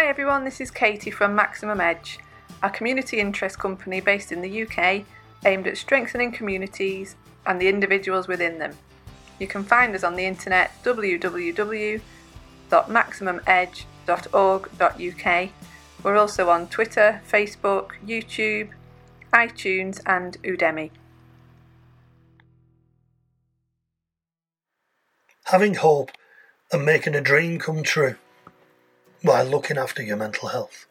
Hi everyone, this is Katie from Maximum Edge, a community interest company based in the UK aimed at strengthening communities and the individuals within them. You can find us on the internet www.maximumedge.org.uk. We're also on Twitter, Facebook, YouTube, iTunes, and Udemy. Having hope and making a dream come true while looking after your mental health.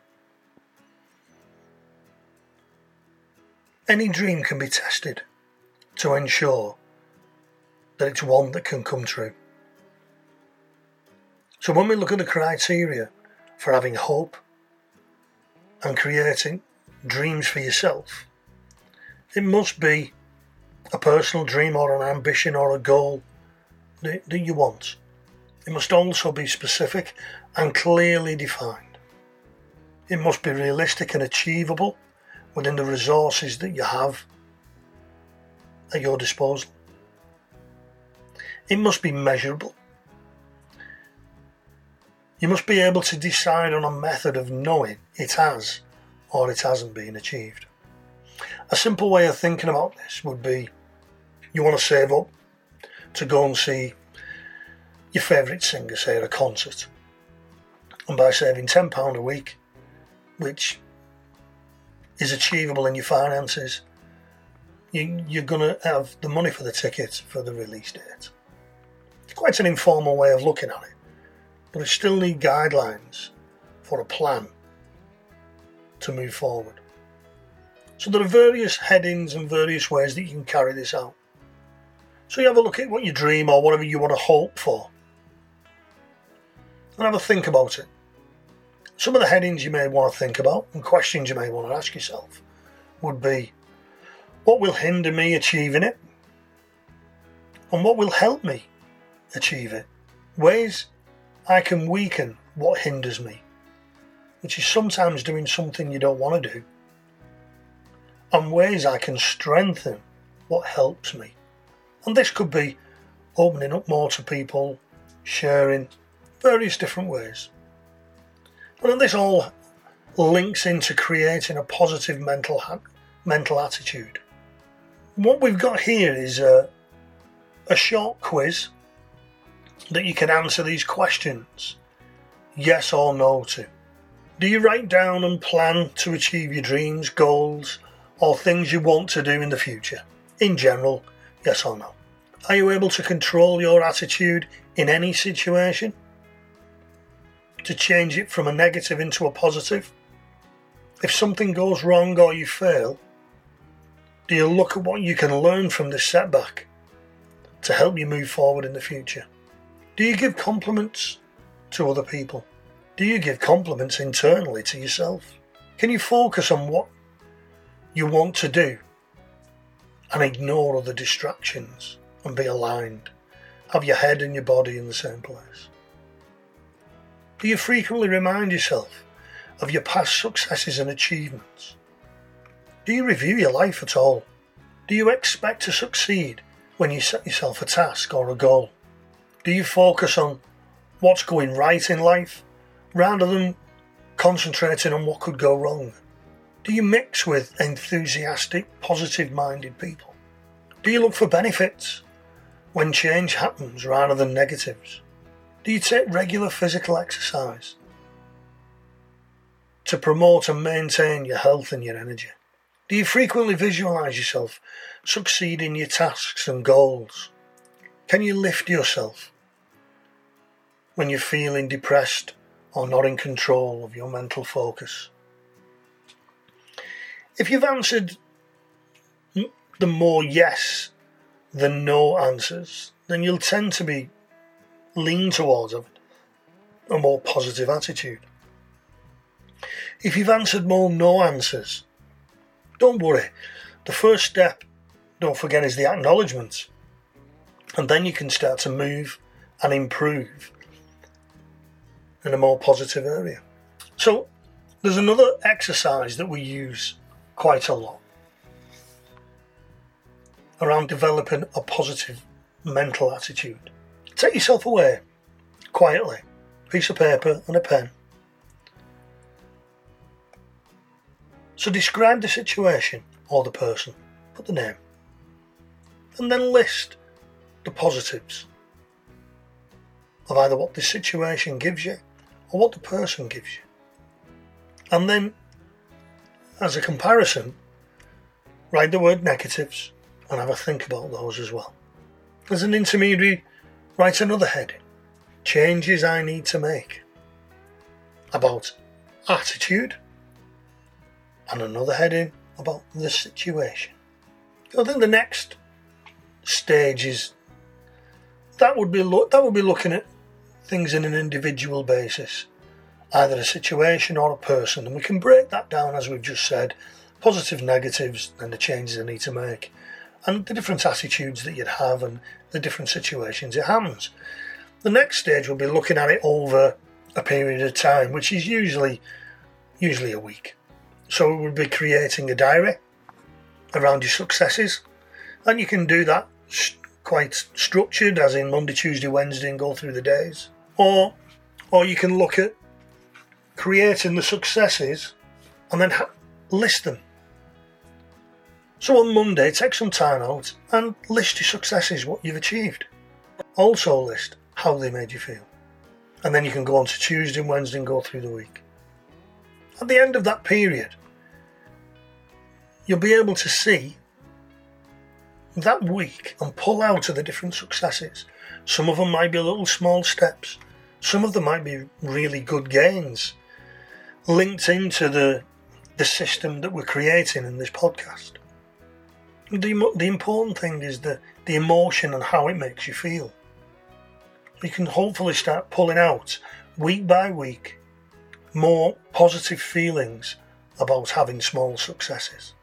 Any dream can be tested to ensure that it's one that can come true. So when we look at the criteria for having hope and creating dreams for yourself, it must be a personal dream or an ambition or a goal that, that you want. It must also be specific and clearly defined. It must be realistic and achievable within the resources that you have at your disposal. It must be measurable. You must be able to decide on a method of knowing it has or it hasn't been achieved. A simple way of thinking about this would be you want to save up to go and see your favourite singer, say, at a concert. And by saving £10 a week, which is achievable in your finances, you, you're going to have the money for the ticket for the release date. It's quite an informal way of looking at it, but I still need guidelines for a plan to move forward. So there are various headings and various ways that you can carry this out. So you have a look at what you dream or whatever you want to hope for and have a think about it. Some of the headings you may want to think about and questions you may want to ask yourself would be what will hinder me achieving it? And what will help me achieve it? Ways I can weaken what hinders me, which is sometimes doing something you don't want to do, and ways I can strengthen what helps me. And this could be opening up more to people, sharing, various different ways. But this all links into creating a positive mental ha- mental attitude. What we've got here is a, a short quiz that you can answer these questions yes or no to. Do you write down and plan to achieve your dreams, goals, or things you want to do in the future? In general, yes or no. Are you able to control your attitude in any situation? To change it from a negative into a positive? If something goes wrong or you fail, do you look at what you can learn from this setback to help you move forward in the future? Do you give compliments to other people? Do you give compliments internally to yourself? Can you focus on what you want to do and ignore other distractions and be aligned? Have your head and your body in the same place? Do you frequently remind yourself of your past successes and achievements? Do you review your life at all? Do you expect to succeed when you set yourself a task or a goal? Do you focus on what's going right in life rather than concentrating on what could go wrong? Do you mix with enthusiastic, positive minded people? Do you look for benefits when change happens rather than negatives? Do you take regular physical exercise to promote and maintain your health and your energy? Do you frequently visualize yourself succeeding your tasks and goals? Can you lift yourself when you're feeling depressed or not in control of your mental focus? If you've answered the more yes than no answers, then you'll tend to be lean towards a, a more positive attitude. If you've answered more no answers, don't worry. The first step, don't forget, is the acknowledgement. And then you can start to move and improve in a more positive area. So, there's another exercise that we use quite a lot around developing a positive mental attitude. Take yourself away, quietly, piece of paper and a pen, So describe the situation or the person, put the name, and then list the positives of either what the situation gives you or what the person gives you. And then, as a comparison, write the word negatives and have a think about those as well. As an intermediary, write another heading changes I need to make. About attitude, and another heading about the situation. I think the next stage is that would be lo- that would be looking at things in an individual basis, either a situation or a person, and we can break that down as we've just said, positive, negatives, and the changes I need to make, and the different attitudes that you'd have and the different situations it happens. The next stage will be looking at it over a period of time, which is usually usually a week. So we would be creating a diary around your successes, and you can do that quite structured, as in Monday, Tuesday, Wednesday, and go through the days. Or, or you can look at creating the successes and then ha- list them. So on Monday, take some time out and list your successes, what you've achieved. Also list how they made you feel. And then you can go on to Tuesday and Wednesday and go through the week. At the end of that period, you'll be able to see that week and pull out of the different successes. Some of them might be little small steps, some of them might be really good gains linked into the, the system that we're creating in this podcast. The, the important thing is the, the emotion and how it makes you feel. You can hopefully start pulling out week by week more positive feelings about having small successes.